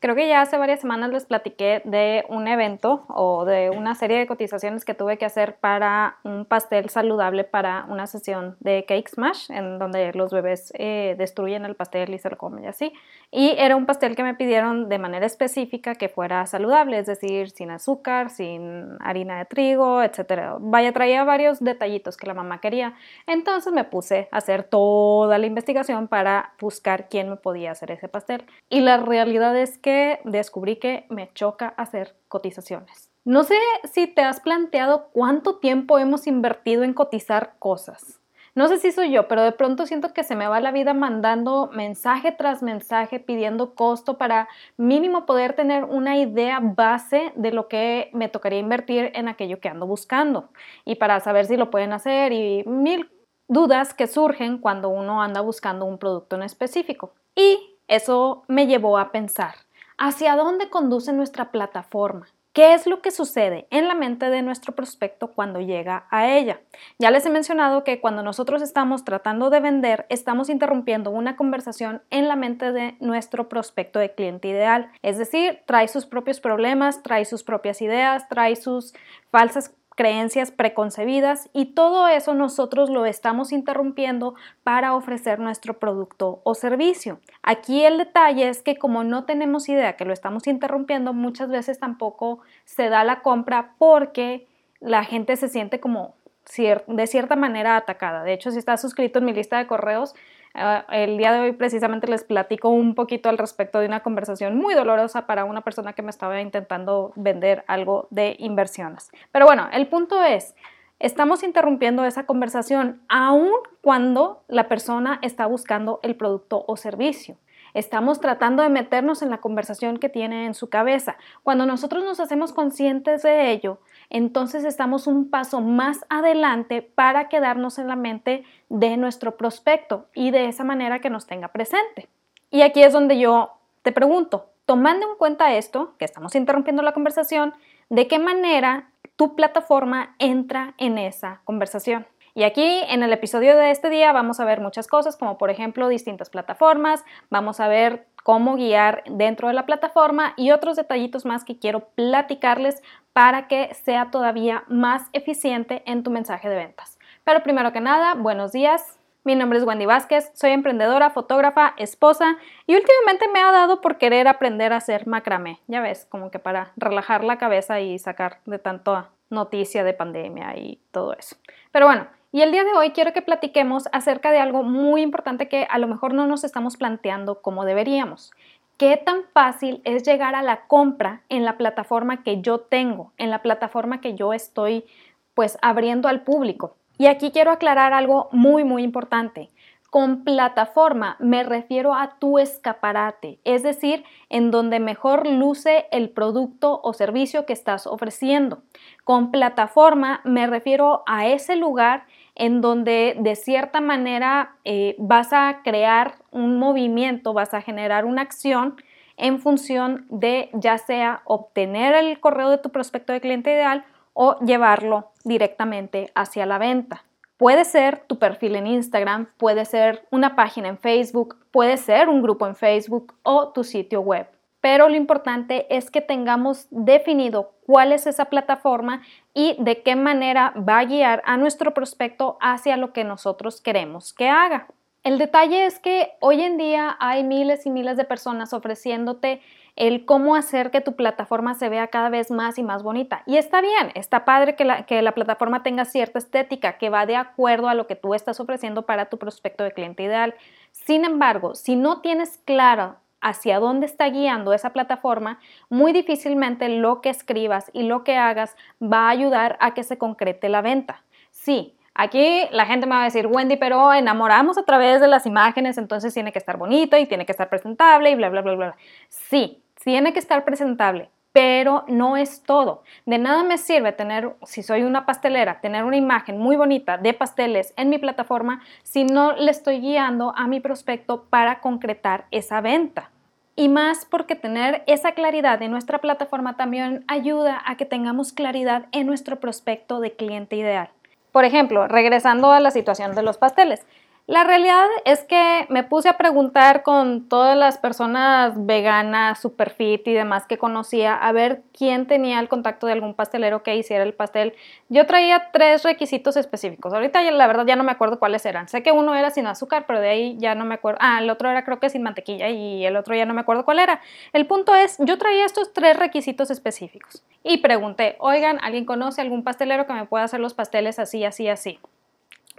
Creo que ya hace varias semanas les platiqué de un evento o de una serie de cotizaciones que tuve que hacer para un pastel saludable para una sesión de Cake Smash, en donde los bebés eh, destruyen el pastel y se lo comen y así. Y era un pastel que me pidieron de manera específica que fuera saludable, es decir, sin azúcar, sin harina de trigo, etc. Vaya, traía varios detallitos que la mamá quería. Entonces me puse a hacer toda la investigación para buscar quién me podía hacer ese pastel. Y la realidad es que descubrí que me choca hacer cotizaciones. No sé si te has planteado cuánto tiempo hemos invertido en cotizar cosas. No sé si soy yo, pero de pronto siento que se me va la vida mandando mensaje tras mensaje pidiendo costo para mínimo poder tener una idea base de lo que me tocaría invertir en aquello que ando buscando y para saber si lo pueden hacer y mil dudas que surgen cuando uno anda buscando un producto en específico. Y eso me llevó a pensar, ¿Hacia dónde conduce nuestra plataforma? ¿Qué es lo que sucede en la mente de nuestro prospecto cuando llega a ella? Ya les he mencionado que cuando nosotros estamos tratando de vender, estamos interrumpiendo una conversación en la mente de nuestro prospecto de cliente ideal. Es decir, trae sus propios problemas, trae sus propias ideas, trae sus falsas creencias preconcebidas y todo eso nosotros lo estamos interrumpiendo para ofrecer nuestro producto o servicio. Aquí el detalle es que como no tenemos idea que lo estamos interrumpiendo, muchas veces tampoco se da la compra porque la gente se siente como de cierta manera atacada. De hecho, si estás suscrito en mi lista de correos, el día de hoy precisamente les platico un poquito al respecto de una conversación muy dolorosa para una persona que me estaba intentando vender algo de inversiones. Pero bueno, el punto es, estamos interrumpiendo esa conversación aun cuando la persona está buscando el producto o servicio. Estamos tratando de meternos en la conversación que tiene en su cabeza. Cuando nosotros nos hacemos conscientes de ello, entonces estamos un paso más adelante para quedarnos en la mente de nuestro prospecto y de esa manera que nos tenga presente. Y aquí es donde yo te pregunto, tomando en cuenta esto, que estamos interrumpiendo la conversación, ¿de qué manera tu plataforma entra en esa conversación? Y aquí en el episodio de este día vamos a ver muchas cosas, como por ejemplo distintas plataformas, vamos a ver cómo guiar dentro de la plataforma y otros detallitos más que quiero platicarles para que sea todavía más eficiente en tu mensaje de ventas. Pero primero que nada, buenos días. Mi nombre es Wendy Vázquez, soy emprendedora, fotógrafa, esposa y últimamente me ha dado por querer aprender a hacer macramé. Ya ves, como que para relajar la cabeza y sacar de tanto noticia de pandemia y todo eso. Pero bueno, y el día de hoy quiero que platiquemos acerca de algo muy importante que a lo mejor no nos estamos planteando como deberíamos. ¿Qué tan fácil es llegar a la compra en la plataforma que yo tengo, en la plataforma que yo estoy pues abriendo al público? Y aquí quiero aclarar algo muy muy importante. Con plataforma me refiero a tu escaparate, es decir, en donde mejor luce el producto o servicio que estás ofreciendo. Con plataforma me refiero a ese lugar en donde de cierta manera eh, vas a crear un movimiento, vas a generar una acción en función de ya sea obtener el correo de tu prospecto de cliente ideal o llevarlo directamente hacia la venta. Puede ser tu perfil en Instagram, puede ser una página en Facebook, puede ser un grupo en Facebook o tu sitio web. Pero lo importante es que tengamos definido cuál es esa plataforma y de qué manera va a guiar a nuestro prospecto hacia lo que nosotros queremos que haga. El detalle es que hoy en día hay miles y miles de personas ofreciéndote el cómo hacer que tu plataforma se vea cada vez más y más bonita. Y está bien, está padre que la, que la plataforma tenga cierta estética que va de acuerdo a lo que tú estás ofreciendo para tu prospecto de cliente ideal. Sin embargo, si no tienes claro hacia dónde está guiando esa plataforma, muy difícilmente lo que escribas y lo que hagas va a ayudar a que se concrete la venta. Sí, Aquí la gente me va a decir, Wendy, pero enamoramos a través de las imágenes, entonces tiene que estar bonito y tiene que estar presentable y bla, bla, bla, bla. Sí, tiene que estar presentable, pero no es todo. De nada me sirve tener, si soy una pastelera, tener una imagen muy bonita de pasteles en mi plataforma si no le estoy guiando a mi prospecto para concretar esa venta. Y más porque tener esa claridad en nuestra plataforma también ayuda a que tengamos claridad en nuestro prospecto de cliente ideal. Por ejemplo, regresando a la situación de los pasteles. La realidad es que me puse a preguntar con todas las personas veganas, super fit y demás que conocía a ver quién tenía el contacto de algún pastelero que hiciera el pastel. Yo traía tres requisitos específicos. Ahorita la verdad ya no me acuerdo cuáles eran. Sé que uno era sin azúcar, pero de ahí ya no me acuerdo. Ah, el otro era creo que sin mantequilla y el otro ya no me acuerdo cuál era. El punto es, yo traía estos tres requisitos específicos y pregunté, oigan, ¿alguien conoce algún pastelero que me pueda hacer los pasteles así, así, así?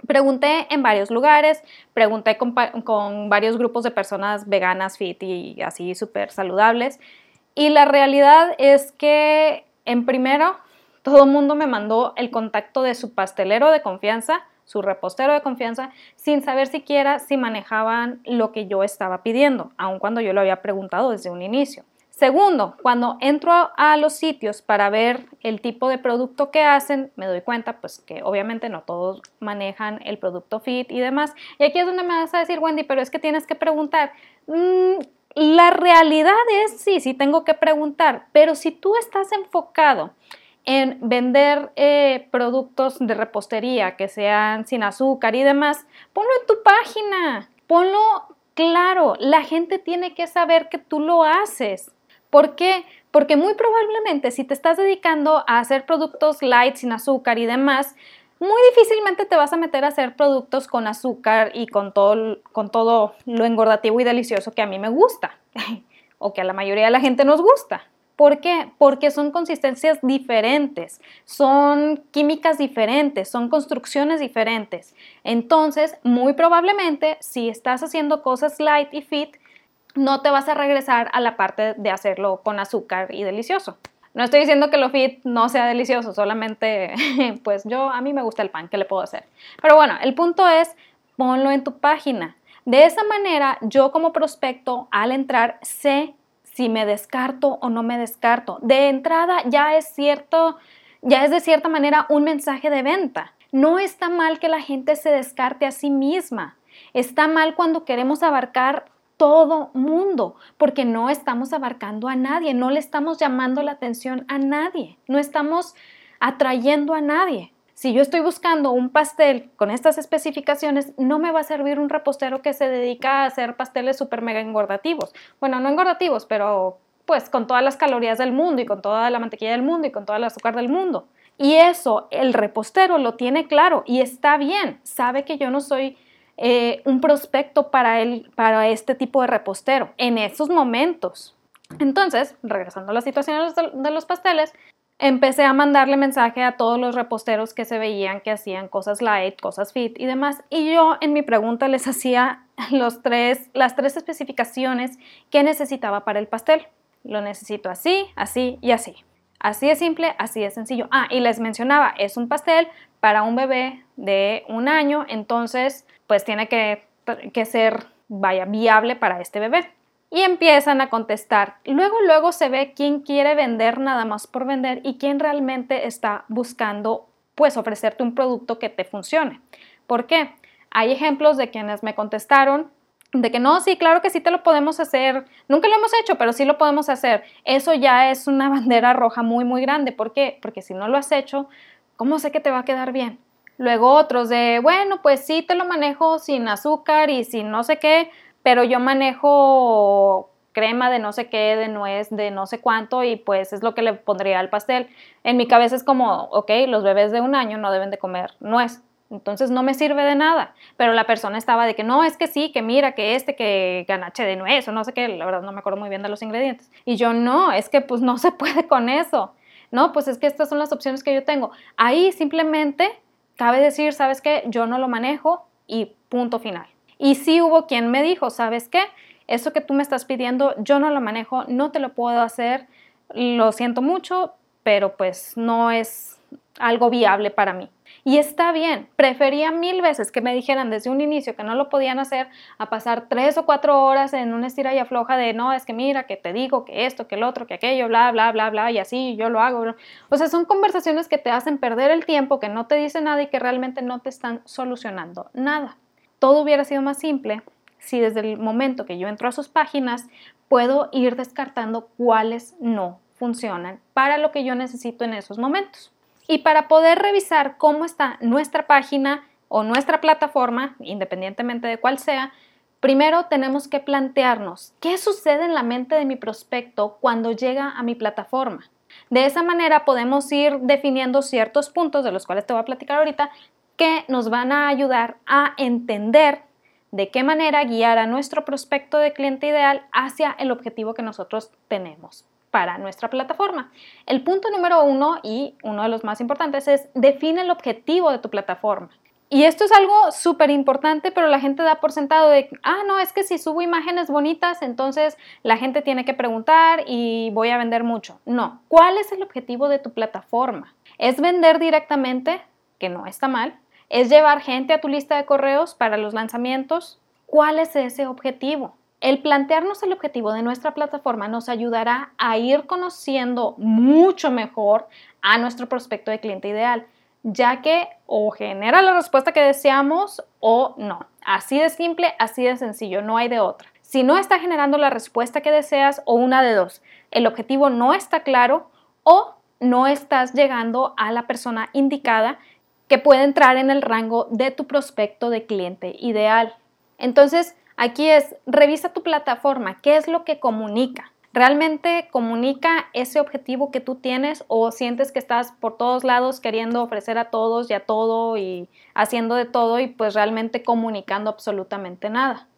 Pregunté en varios lugares, pregunté con, varios grupos de personas veganas, fit y así súper saludables. Y la realidad es que, en primero, todo el mundo me mandó el contacto de su pastelero de confianza, su repostero de confianza, sin saber siquiera si manejaban lo que yo estaba pidiendo, aun cuando yo lo había preguntado desde un inicio. Segundo, cuando entro a los sitios para ver el tipo de producto que hacen, me doy cuenta pues que obviamente no todos manejan el producto fit y demás. Y aquí es donde me vas a decir, Wendy, pero es que tienes que preguntar. Mm, la realidad es, sí, sí tengo que preguntar, pero si tú estás enfocado en vender eh, productos de repostería que sean sin azúcar y demás, ponlo en tu página, ponlo claro, la gente tiene que saber que tú lo haces. ¿Por qué? Porque muy probablemente si te estás dedicando a hacer productos light, sin azúcar y demás, muy difícilmente te vas a meter a hacer productos con azúcar y con todo, con todo lo engordativo y delicioso que a mí me gusta o que a la mayoría de la gente nos gusta. ¿Por qué? Porque son consistencias diferentes, son químicas diferentes, son construcciones diferentes. Entonces, muy probablemente, si estás haciendo cosas light y fit, no te vas a regresar a la parte de hacerlo con azúcar y delicioso. No estoy diciendo que lo fit no sea delicioso, solamente pues yo a mí me gusta el pan, ¿qué le puedo hacer? Pero bueno, el punto es ponlo en tu página. De esa manera, yo como prospecto al entrar sé si me descarto o no me descarto. De entrada ya es cierto, ya es de cierta manera un mensaje de venta. No está mal que la gente se descarte a sí misma. Está mal cuando queremos abarcar todo mundo, porque no estamos abarcando a nadie, no le estamos llamando la atención a nadie, no estamos atrayendo a nadie. Si yo estoy buscando un pastel con estas especificaciones, no me va a servir un repostero que se dedica a hacer pasteles súper mega engordativos. Bueno, no engordativos, pero pues con todas las calorías del mundo y con toda la mantequilla del mundo y con todo el azúcar del mundo. Y eso el repostero lo tiene claro y está bien, sabe que yo no soy eh, un prospecto para, el, para este tipo de repostero en esos momentos. Entonces, regresando a la situación de los pasteles, empecé a mandarle mensaje a todos los reposteros que se veían que hacían cosas light, cosas fit y demás. Y yo en mi pregunta les hacía los tres, las tres especificaciones que necesitaba para el pastel. Lo necesito así, así y así. Así de simple, así de sencillo. Ah, y les mencionaba, es un pastel para un bebé de un año, entonces pues tiene que, ser, vaya, viable para este bebé. Y empiezan a contestar. Luego, luego se ve quién quiere vender nada más por vender y quién realmente está buscando, pues, ofrecerte un producto que te funcione. ¿Por qué? Hay ejemplos de quienes me contestaron de que no, sí, claro que sí te lo podemos hacer. Nunca lo hemos hecho, pero sí lo podemos hacer. Eso ya es una bandera roja muy, muy grande. ¿Por qué? Porque si no lo has hecho, ¿cómo sé que te va a quedar bien? Luego otros de, bueno, pues sí te lo manejo sin azúcar y sin no sé qué, pero yo manejo crema de no sé qué, de nuez, de no sé cuánto y pues es lo que le pondría al pastel. En mi cabeza es como, ok, los bebés de un año no deben de comer nuez, entonces no me sirve de nada. Pero la persona estaba de que no, es que sí, que mira, que este, que ganache de nuez o no sé qué, la verdad no me acuerdo muy bien de los ingredientes. Y yo no, es que pues no se puede con eso. No, pues es que estas son las opciones que yo tengo. Ahí simplemente cabe decir, ¿sabes qué? Yo no lo manejo y punto final. Y sí hubo quien me dijo, ¿sabes qué? Eso que tú me estás pidiendo, yo no lo manejo, no te lo puedo hacer, lo siento mucho, pero pues no es algo viable para mí. Y está bien, prefería mil veces que me dijeran desde un inicio que no lo podían hacer a pasar tres o cuatro horas en una estira y afloja de no, es que mira, que te digo, que esto, que el otro, que aquello, bla, bla, bla, bla, y así yo lo hago. O sea, son conversaciones que te hacen perder el tiempo, que no te dicen nada y que realmente no te están solucionando nada. Todo hubiera sido más simple si desde el momento que yo entro a sus páginas puedo ir descartando cuáles no funcionan para lo que yo necesito en esos momentos. Y para poder revisar cómo está nuestra página, o nuestra plataforma, independientemente de cuál sea, primero tenemos que plantearnos qué sucede en la mente de mi prospecto cuando llega a mi plataforma. De esa manera podemos ir definiendo ciertos puntos de los cuales te voy a platicar ahorita que nos van a ayudar a entender de qué manera guiar a nuestro prospecto de cliente ideal hacia el objetivo que nosotros tenemos para nuestra plataforma. El punto número uno y uno de los más importantes es define el objetivo de tu plataforma. Y esto es algo súper importante, pero la gente da por sentado de, ah, no, es que si subo imágenes bonitas, entonces la gente tiene que preguntar y voy a vender mucho. No, ¿cuál es el objetivo de tu plataforma? ¿Es vender directamente, que no está mal? ¿Es llevar gente a tu lista de correos para los lanzamientos? ¿Cuál es ese objetivo? El plantearnos el objetivo de nuestra plataforma nos ayudará a ir conociendo mucho mejor a nuestro prospecto de cliente ideal, ya que o genera la respuesta que deseamos o no. Así de simple, así de sencillo, no hay de otra. Si no está generando la respuesta que deseas o una de dos, el objetivo no está claro o no estás llegando a la persona indicada que puede entrar en el rango de tu prospecto de cliente ideal. Entonces, aquí es, revisa tu plataforma, qué es lo que comunica. ¿Realmente comunica ese objetivo que tú tienes o sientes que estás por todos lados queriendo ofrecer a todos y a todo y haciendo de todo y pues realmente comunicando absolutamente nada?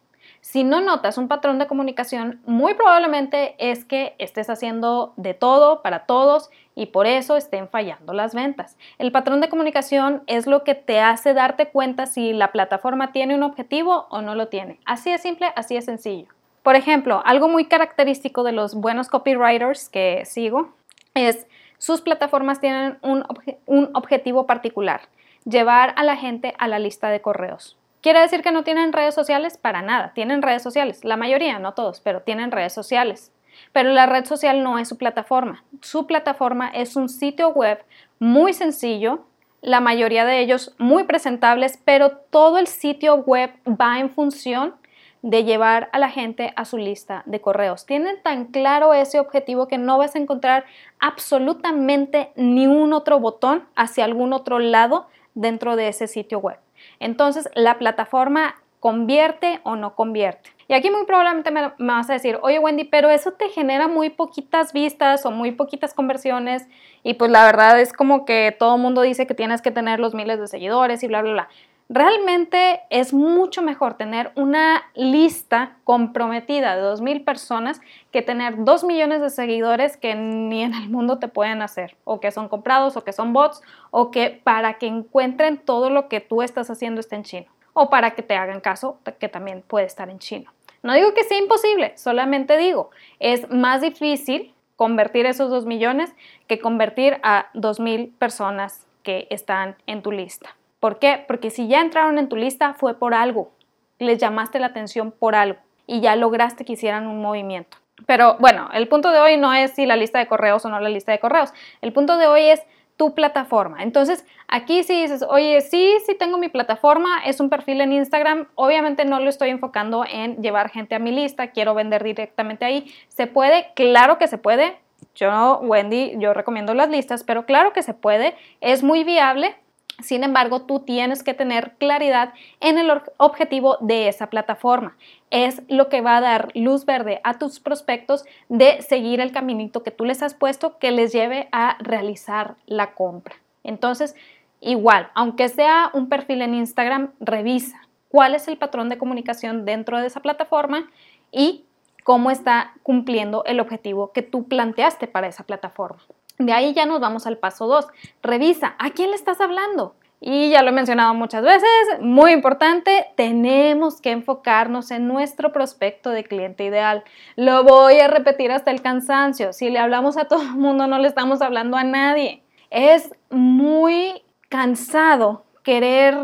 Si no notas un patrón de comunicación, muy probablemente es que estés haciendo de todo para todos y por eso estén fallando las ventas. El patrón de comunicación es lo que te hace darte cuenta si la plataforma tiene un objetivo o no lo tiene. Así de simple, así de sencillo. Por ejemplo, algo muy característico de los buenos copywriters que sigo es sus plataformas tienen un, un objetivo particular, llevar a la gente a la lista de correos. ¿Quiere decir que no tienen redes sociales? Para nada, tienen redes sociales, la mayoría, no todos, pero tienen redes sociales. Pero la red social no es su plataforma. Su plataforma es un sitio web muy sencillo, la mayoría de ellos muy presentables, pero todo el sitio web va en función de llevar a la gente a su lista de correos. Tienen tan claro ese objetivo que no vas a encontrar absolutamente ni un otro botón hacia algún otro lado dentro de ese sitio web. Entonces, la plataforma convierte o no convierte. Y aquí muy probablemente me, vas a decir, oye Wendy, pero eso te genera muy poquitas vistas o muy poquitas conversiones y pues la verdad es como que todo el mundo dice que tienes que tener los miles de seguidores y bla, bla, bla. Realmente es mucho mejor tener una lista comprometida de 2.000 personas que tener 2 millones de seguidores que ni en el mundo te pueden hacer, o que son comprados, o que son bots, o que para que encuentren todo lo que tú estás haciendo está en chino, o para que te hagan caso, que también puede estar en chino. No digo que sea imposible, solamente digo, es más difícil convertir esos 2 millones que convertir a 2.000 personas que están en tu lista. ¿Por qué? Porque si ya entraron en tu lista fue por algo, les llamaste la atención por algo y ya lograste que hicieran un movimiento. Pero bueno, el punto de hoy no es si la lista de correos o no la lista de correos. El punto de hoy es tu plataforma. Entonces, aquí si dices, oye, sí, sí tengo mi plataforma, es un perfil en Instagram, obviamente no lo estoy enfocando en llevar gente a mi lista, quiero vender directamente ahí. ¿Se puede? Claro que se puede. Yo, Wendy, yo recomiendo las listas, pero claro que se puede, es muy viable, sin embargo, tú tienes que tener claridad en el objetivo de esa plataforma. Es lo que va a dar luz verde a tus prospectos de seguir el caminito que tú les has puesto que les lleve a realizar la compra. Entonces, igual, aunque sea un perfil en Instagram, revisa cuál es el patrón de comunicación dentro de esa plataforma y cómo está cumpliendo el objetivo que tú planteaste para esa plataforma. De ahí ya nos vamos al paso 2. Revisa, ¿a quién le estás hablando? Y ya lo he mencionado muchas veces, muy importante, tenemos que enfocarnos en nuestro prospecto de cliente ideal. Lo voy a repetir hasta el cansancio. Si le hablamos a todo el mundo, no le estamos hablando a nadie. Es muy cansado querer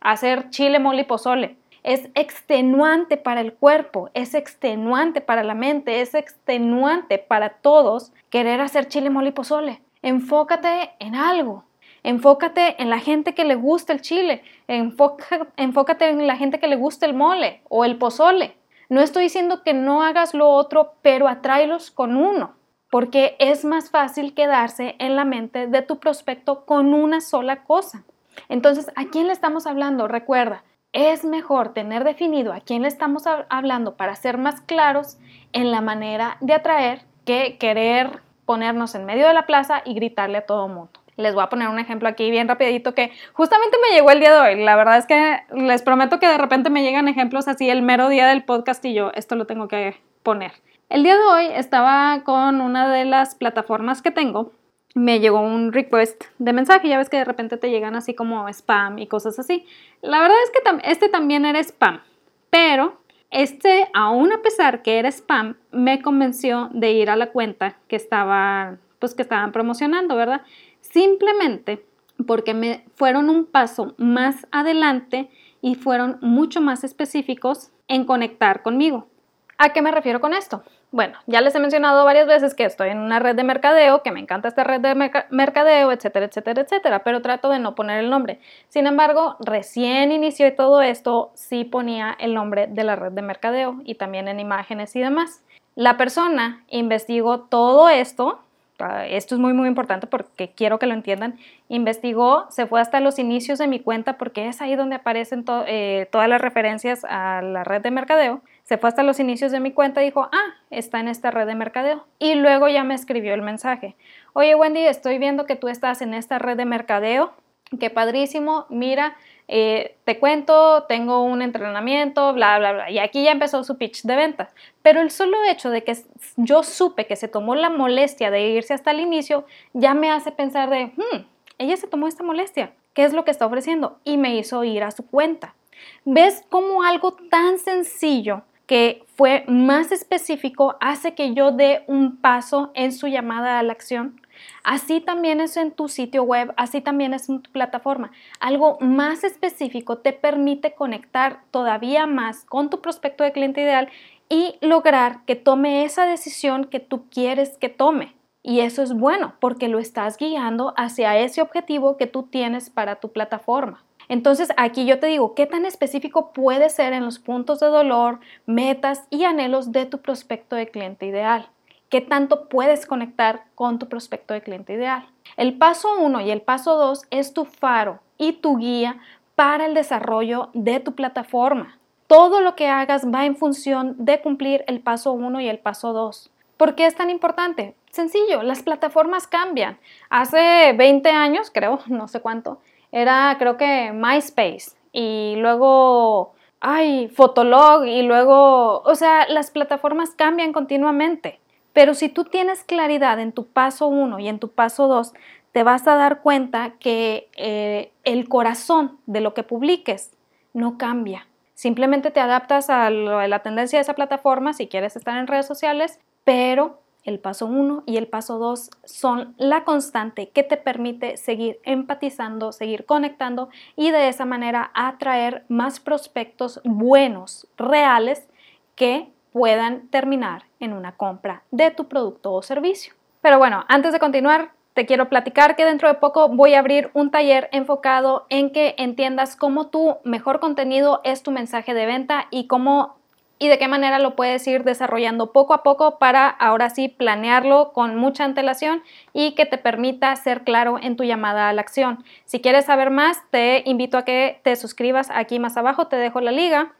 hacer chile, mole pozole es extenuante para el cuerpo, es extenuante para la mente, es extenuante para todos querer hacer chile, mole y pozole. Enfócate en algo. Enfócate en la gente que le gusta el chile. enfócate en la gente que le gusta el mole o el pozole. No estoy diciendo que no hagas lo otro, pero atráelos con uno, porque es más fácil quedarse en la mente de tu prospecto con una sola cosa. Entonces, ¿a quién le estamos hablando? Recuerda, es mejor tener definido a quién le estamos hablando para ser más claros en la manera de atraer que querer ponernos en medio de la plaza y gritarle a todo mundo. Les voy a poner un ejemplo aquí bien rapidito que justamente me llegó el día de hoy. La verdad es que les prometo que de repente me llegan ejemplos así el mero día del podcast y yo esto lo tengo que poner. El día de hoy estaba con una de las plataformas que tengo me llegó un request de mensaje. Ya ves que de repente te llegan así como spam y cosas así. La verdad es que este también era spam, pero este, aún a pesar que era spam, me convenció de ir a la cuenta que estaba, pues que estaban promocionando, ¿verdad? Simplemente porque me fueron un paso más adelante y fueron mucho más específicos en conectar conmigo. ¿A qué me refiero con esto? Bueno, ya les he mencionado varias veces que estoy en una red de mercadeo, que me encanta esta red de mercadeo, etcétera, etcétera, etcétera, pero trato de no poner el nombre. Sin embargo, recién inicié todo esto, sí ponía el nombre de la red de mercadeo y también en imágenes y demás. La persona investigó todo esto, esto es muy muy importante porque quiero que lo entiendan, investigó, se fue hasta los inicios de mi cuenta porque es ahí donde aparecen eh, todas las referencias a la red de mercadeo se fue hasta los inicios de mi cuenta y dijo, ah, está en esta red de mercadeo. Y luego ya me escribió el mensaje. Oye Wendy, estoy viendo que tú estás en esta red de mercadeo. Qué padrísimo. Mira, eh, te cuento, tengo un entrenamiento, bla, bla, bla. Y aquí ya empezó su pitch de ventas. Pero el solo hecho de que yo supe que se tomó la molestia de irse hasta el inicio, ya me hace pensar de, hmm, ella se tomó esta molestia. ¿Qué es lo que está ofreciendo? Y me hizo ir a su cuenta. ¿Ves cómo algo tan sencillo que fue más específico hace que yo dé un paso en su llamada a la acción. Así también es en tu sitio web, así también es en tu plataforma. Algo más específico te permite conectar todavía más con tu prospecto de cliente ideal y lograr que tome esa decisión que tú quieres que tome. Y eso es bueno porque lo estás guiando hacia ese objetivo que tú tienes para tu plataforma. Entonces aquí yo te digo, ¿qué tan específico puede ser en los puntos de dolor, metas y anhelos de tu prospecto de cliente ideal? ¿Qué tanto puedes conectar con tu prospecto de cliente ideal? El paso 1 y el paso 2 es tu faro y tu guía para el desarrollo de tu plataforma. Todo lo que hagas va en función de cumplir el paso 1 y el paso 2. ¿Por qué es tan importante? Sencillo, las plataformas cambian. Hace 20 años, creo, no sé cuánto, era creo que MySpace y luego, ay, Fotolog y luego, o sea, las plataformas cambian continuamente. Pero si tú tienes claridad en tu paso 1 y en tu paso 2, te vas a dar cuenta que eh, el corazón de lo que publiques no cambia. Simplemente te adaptas a la tendencia de esa plataforma si quieres estar en redes sociales, pero el paso 1 y el paso 2 son la constante que te permite seguir empatizando, seguir conectando y de esa manera atraer más prospectos buenos, reales, que puedan terminar en una compra de tu producto o servicio. Pero bueno, antes de continuar, te quiero platicar que dentro de poco voy a abrir un taller enfocado en que entiendas cómo tu mejor contenido es tu mensaje de venta y cómo y de qué manera lo puedes ir desarrollando poco a poco para ahora sí planearlo con mucha antelación y que te permita ser claro en tu llamada a la acción. Si quieres saber más, te invito a que te suscribas aquí más abajo, te dejo la liga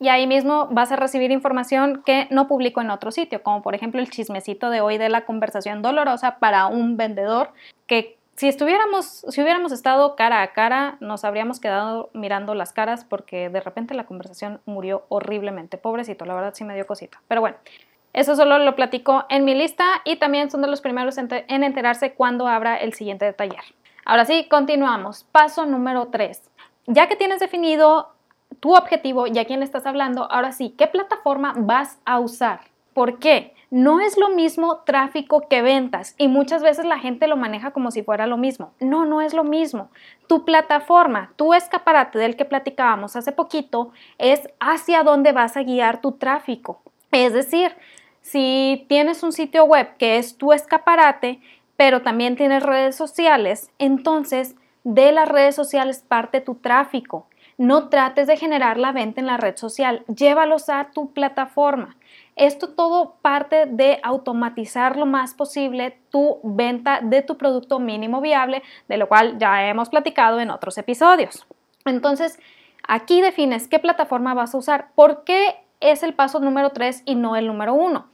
y ahí mismo vas a recibir información que no publico en otro sitio, como por ejemplo el chismecito de hoy de la conversación dolorosa para un vendedor que si estuviéramos, si hubiéramos estado cara a cara, nos habríamos quedado mirando las caras porque de repente la conversación murió horriblemente. Pobrecito, la verdad sí me dio cosita. Pero bueno, eso solo lo platico en mi lista y también son de los primeros en enterarse cuando abra el siguiente taller. Ahora sí, continuamos. Paso número 3. Ya que tienes definido tu objetivo y a quién le estás hablando, ahora sí, ¿qué plataforma vas a usar? ¿Por qué? No es lo mismo tráfico que ventas y muchas veces la gente lo maneja como si fuera lo mismo. No, no es lo mismo. Tu plataforma, tu escaparate del que platicábamos hace poquito, es hacia dónde vas a guiar tu tráfico. Es decir, si tienes un sitio web que es tu escaparate, pero también tienes redes sociales, entonces de las redes sociales parte tu tráfico. No trates de generar la venta en la red social, llévalos a tu plataforma. Esto todo parte de automatizar lo más posible tu venta de tu producto mínimo viable, de lo cual ya hemos platicado en otros episodios. Entonces, aquí defines qué plataforma vas a usar. ¿Por qué es el paso número 3 y no el número 1?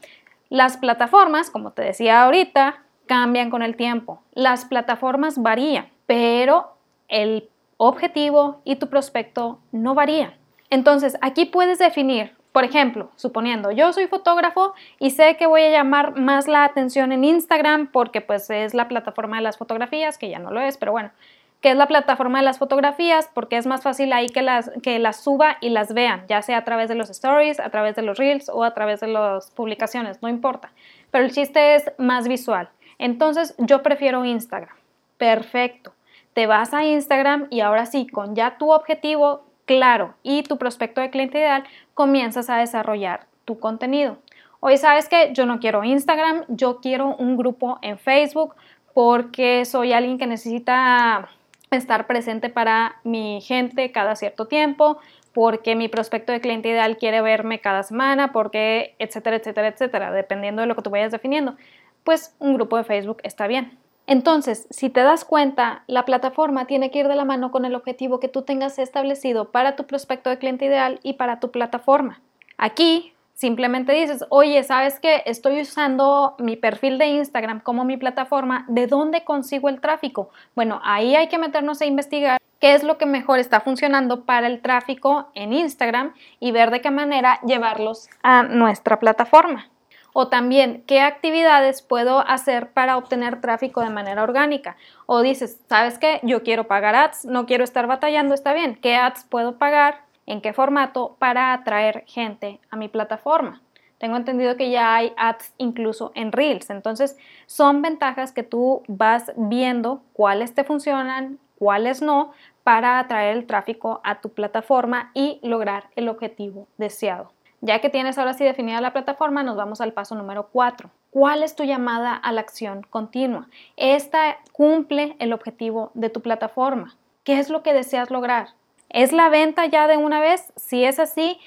Las plataformas, como te decía ahorita, cambian con el tiempo. Las plataformas varían, pero el objetivo y tu prospecto no varían. Entonces, aquí puedes definir por ejemplo, suponiendo, yo soy fotógrafo y sé que voy a llamar más la atención en Instagram porque pues es la plataforma de las fotografías, que ya no lo es, pero bueno, que es la plataforma de las fotografías porque es más fácil ahí que las, que las suba y las vean, ya sea a través de los stories, a través de los reels o a través de las publicaciones, no importa. Pero el chiste es más visual. Entonces yo prefiero Instagram. Perfecto. Te vas a Instagram y ahora sí, con ya tu objetivo claro y tu prospecto de cliente ideal, comienzas a desarrollar tu contenido. Hoy sabes que yo no quiero Instagram, yo quiero un grupo en Facebook porque soy alguien que necesita estar presente para mi gente cada cierto tiempo, porque mi prospecto de cliente ideal quiere verme cada semana, porque etcétera, etcétera, etcétera, dependiendo de lo que tú vayas definiendo, pues un grupo de Facebook está bien. Entonces, si te das cuenta, la plataforma tiene que ir de la mano con el objetivo que tú tengas establecido para tu prospecto de cliente ideal y para tu plataforma. Aquí simplemente dices, oye, ¿sabes qué? Estoy usando mi perfil de Instagram como mi plataforma. ¿De dónde consigo el tráfico? Bueno, ahí hay que meternos a investigar qué es lo que mejor está funcionando para el tráfico en Instagram y ver de qué manera llevarlos a nuestra plataforma. O también, ¿qué actividades puedo hacer para obtener tráfico de manera orgánica? O dices, ¿sabes qué? Yo quiero pagar ads, no quiero estar batallando, está bien. ¿Qué ads puedo pagar? ¿En qué formato? Para atraer gente a mi plataforma. Tengo entendido que ya hay ads incluso en Reels. Entonces, son ventajas que tú vas viendo cuáles te funcionan, cuáles no, para atraer el tráfico a tu plataforma y lograr el objetivo deseado. Ya que tienes ahora sí definida la plataforma, nos vamos al paso número 4. ¿Cuál es tu llamada a la acción continua? Esta cumple el objetivo de tu plataforma. ¿Qué es lo que deseas lograr? ¿Es la venta ya de una vez? Si es así,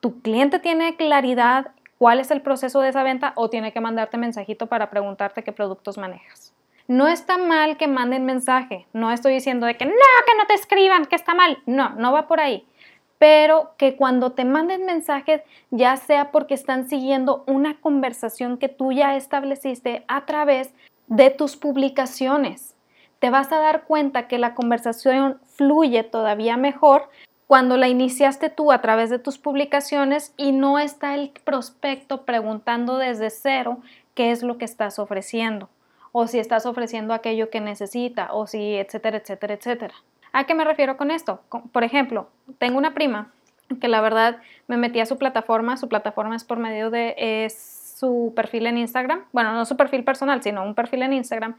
¿tu cliente tiene claridad cuál es el proceso de esa venta o tiene que mandarte mensajito para preguntarte qué productos manejas? No está mal que manden mensaje. No estoy diciendo de que no, que no te escriban, que está mal. No, no va por ahí pero que cuando te manden mensajes, ya sea porque están siguiendo una conversación que tú ya estableciste a través de tus publicaciones. Te vas a dar cuenta que la conversación fluye todavía mejor cuando la iniciaste tú a través de tus publicaciones y no está el prospecto preguntando desde cero qué es lo que estás ofreciendo o si estás ofreciendo aquello que necesita o si etcétera, etcétera, etcétera. ¿A qué me refiero con esto? Por ejemplo, tengo una prima que la verdad me metí a su plataforma, su plataforma es por medio de su perfil en Instagram, bueno, no su perfil personal, sino un perfil en Instagram,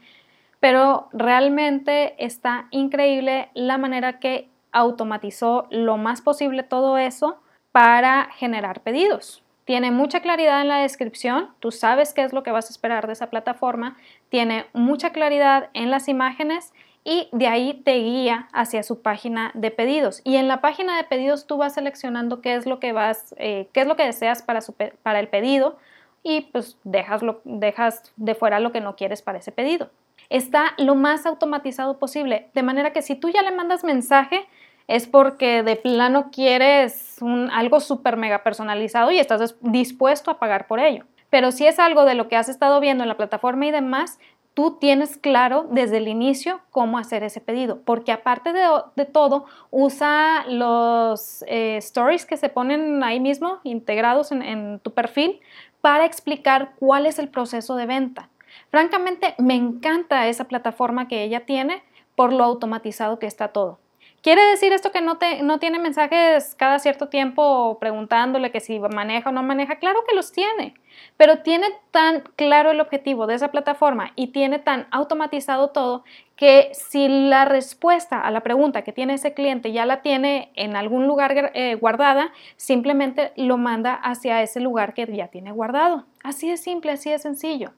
pero realmente está increíble la manera que automatizó lo más posible todo eso para generar pedidos. Tiene mucha claridad en la descripción, tú sabes qué es lo que vas a esperar de esa plataforma, tiene mucha claridad en las imágenes y de ahí te guía hacia su página de pedidos. Y en la página de pedidos tú vas seleccionando qué es lo que vas, eh, qué es lo que deseas para, para el pedido y pues dejas, dejas de fuera lo que no quieres para ese pedido. Está lo más automatizado posible, de manera que si tú ya le mandas mensaje, es porque de plano quieres algo súper mega personalizado y estás dispuesto a pagar por ello. Pero si es algo de lo que has estado viendo en la plataforma y demás, tú tienes claro desde el inicio cómo hacer ese pedido, porque aparte de, todo, usa los eh, stories que se ponen ahí mismo, integrados en, en tu perfil, para explicar cuál es el proceso de venta. Francamente, me encanta esa plataforma que ella tiene por lo automatizado que está todo. ¿Quiere decir esto que no, te, no tiene mensajes cada cierto tiempo preguntándole que si maneja o no maneja? Claro que los tiene, pero tiene tan claro el objetivo de esa plataforma y tiene tan automatizado todo que si la respuesta a la pregunta que tiene ese cliente ya la tiene en algún lugar eh, guardada, simplemente lo manda hacia ese lugar que ya tiene guardado. Así de simple, así de sencillo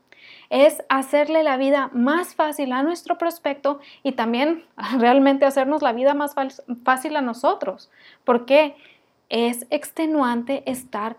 es hacerle la vida más fácil a nuestro prospecto y también realmente hacernos la vida más fácil a nosotros. ¿Por qué? es extenuante estar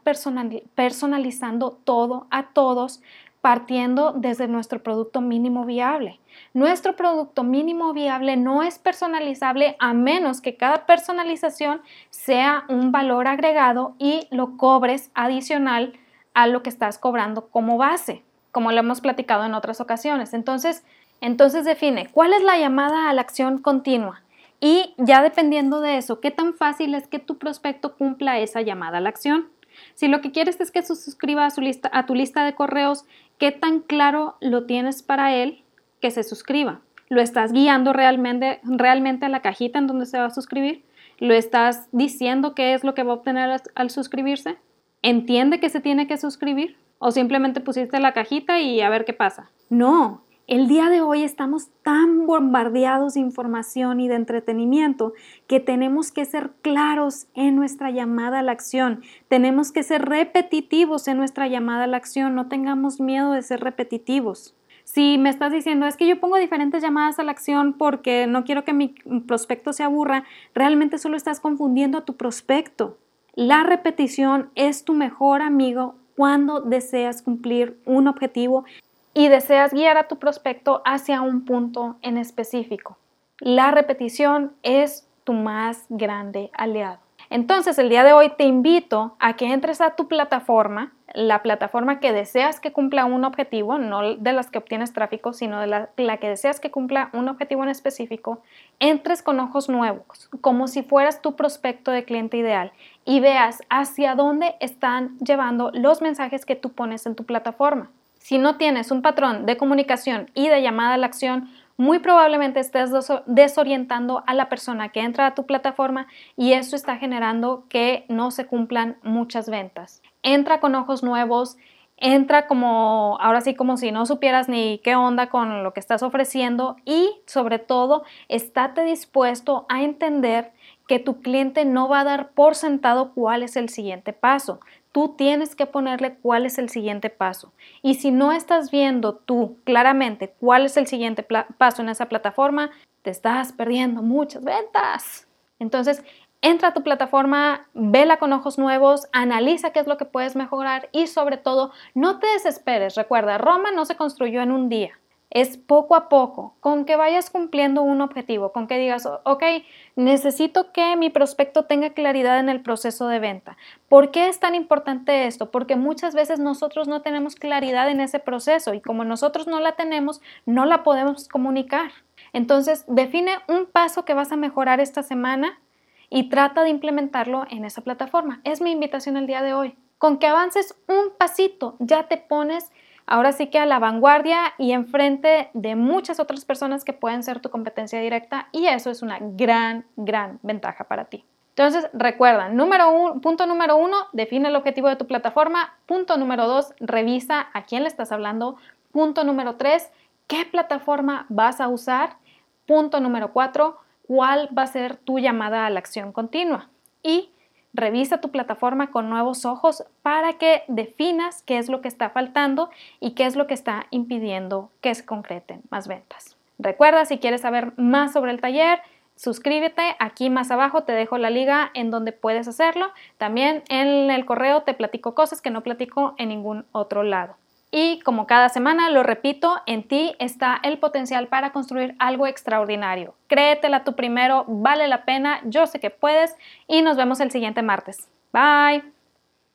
personalizando todo a todos partiendo desde nuestro producto mínimo viable. Nuestro producto mínimo viable no es personalizable a menos que cada personalización sea un valor agregado y lo cobres adicional a lo que estás cobrando como base, como lo hemos platicado en otras ocasiones. Entonces, entonces define cuál es la llamada a la acción continua y ya dependiendo de eso, qué tan fácil es que tu prospecto cumpla esa llamada a la acción. Si lo que quieres es que se suscriba a, su lista, a tu lista de correos, ¿qué tan claro lo tienes para él que se suscriba? ¿Lo estás guiando realmente, realmente a la cajita en donde se va a suscribir? ¿Lo estás diciendo qué es lo que va a obtener al, al suscribirse? ¿Entiende que se tiene que suscribir? ¿O simplemente pusiste la cajita y a ver qué pasa? No, el día de hoy estamos tan bombardeados de información y de entretenimiento que tenemos que ser claros en nuestra llamada a la acción. Tenemos que ser repetitivos en nuestra llamada a la acción. No tengamos miedo de ser repetitivos. Si me estás diciendo es que yo pongo diferentes llamadas a la acción porque no quiero que mi prospecto se aburra, realmente solo estás confundiendo a tu prospecto. La repetición es tu mejor amigo cuando deseas cumplir un objetivo y deseas guiar a tu prospecto hacia un punto en específico. La repetición es tu más grande aliado. Entonces, el día de hoy te invito a que entres a tu plataforma, la plataforma que deseas que cumpla un objetivo, no de las que obtienes tráfico, sino de la, que deseas que cumpla un objetivo en específico, entres con ojos nuevos, como si fueras tu prospecto de cliente ideal y veas hacia dónde están llevando los mensajes que tú pones en tu plataforma. Si no tienes un patrón de comunicación y de llamada a la acción, muy probablemente estés desorientando a la persona que entra a tu plataforma y eso está generando que no se cumplan muchas ventas. Entra con ojos nuevos, entra como, ahora sí, como si no supieras ni qué onda con lo que estás ofreciendo y sobre todo, estate dispuesto a entender que tu cliente no va a dar por sentado cuál es el siguiente paso tú tienes que ponerle cuál es el siguiente paso. Y si no estás viendo tú claramente cuál es el siguiente paso en esa plataforma, te estás perdiendo muchas ventas. Entonces, entra a tu plataforma, vela con ojos nuevos, analiza qué es lo que puedes mejorar y sobre todo, no te desesperes. Recuerda, Roma no se construyó en un día es poco a poco, con que vayas cumpliendo un objetivo, con que digas, ok, necesito que mi prospecto tenga claridad en el proceso de venta. ¿Por qué es tan importante esto? Porque muchas veces nosotros no tenemos claridad en ese proceso y como nosotros no la tenemos, no la podemos comunicar. Entonces, define un paso que vas a mejorar esta semana y trata de implementarlo en esa plataforma. Es mi invitación el día de hoy. Con que avances un pasito, ya te pones ahora sí que a la vanguardia y enfrente de muchas otras personas que pueden ser tu competencia directa y eso es una gran, gran ventaja para ti. Entonces, recuerda, número punto número uno, define el objetivo de tu plataforma. Punto número dos, revisa a quién le estás hablando. Punto número tres, qué plataforma vas a usar. Punto número cuatro, cuál va a ser tu llamada a la acción continua. Y Revisa tu plataforma con nuevos ojos para que definas qué es lo que está faltando y qué es lo que está impidiendo que se concreten más ventas. Recuerda, si quieres saber más sobre el taller, suscríbete. Aquí más abajo te dejo la liga en donde puedes hacerlo. También en el correo te platico cosas que no platico en ningún otro lado. Y como cada semana lo repito, en ti está el potencial para construir algo extraordinario. Créetela tú primero, vale la pena, yo sé que puedes y nos vemos el siguiente martes. Bye.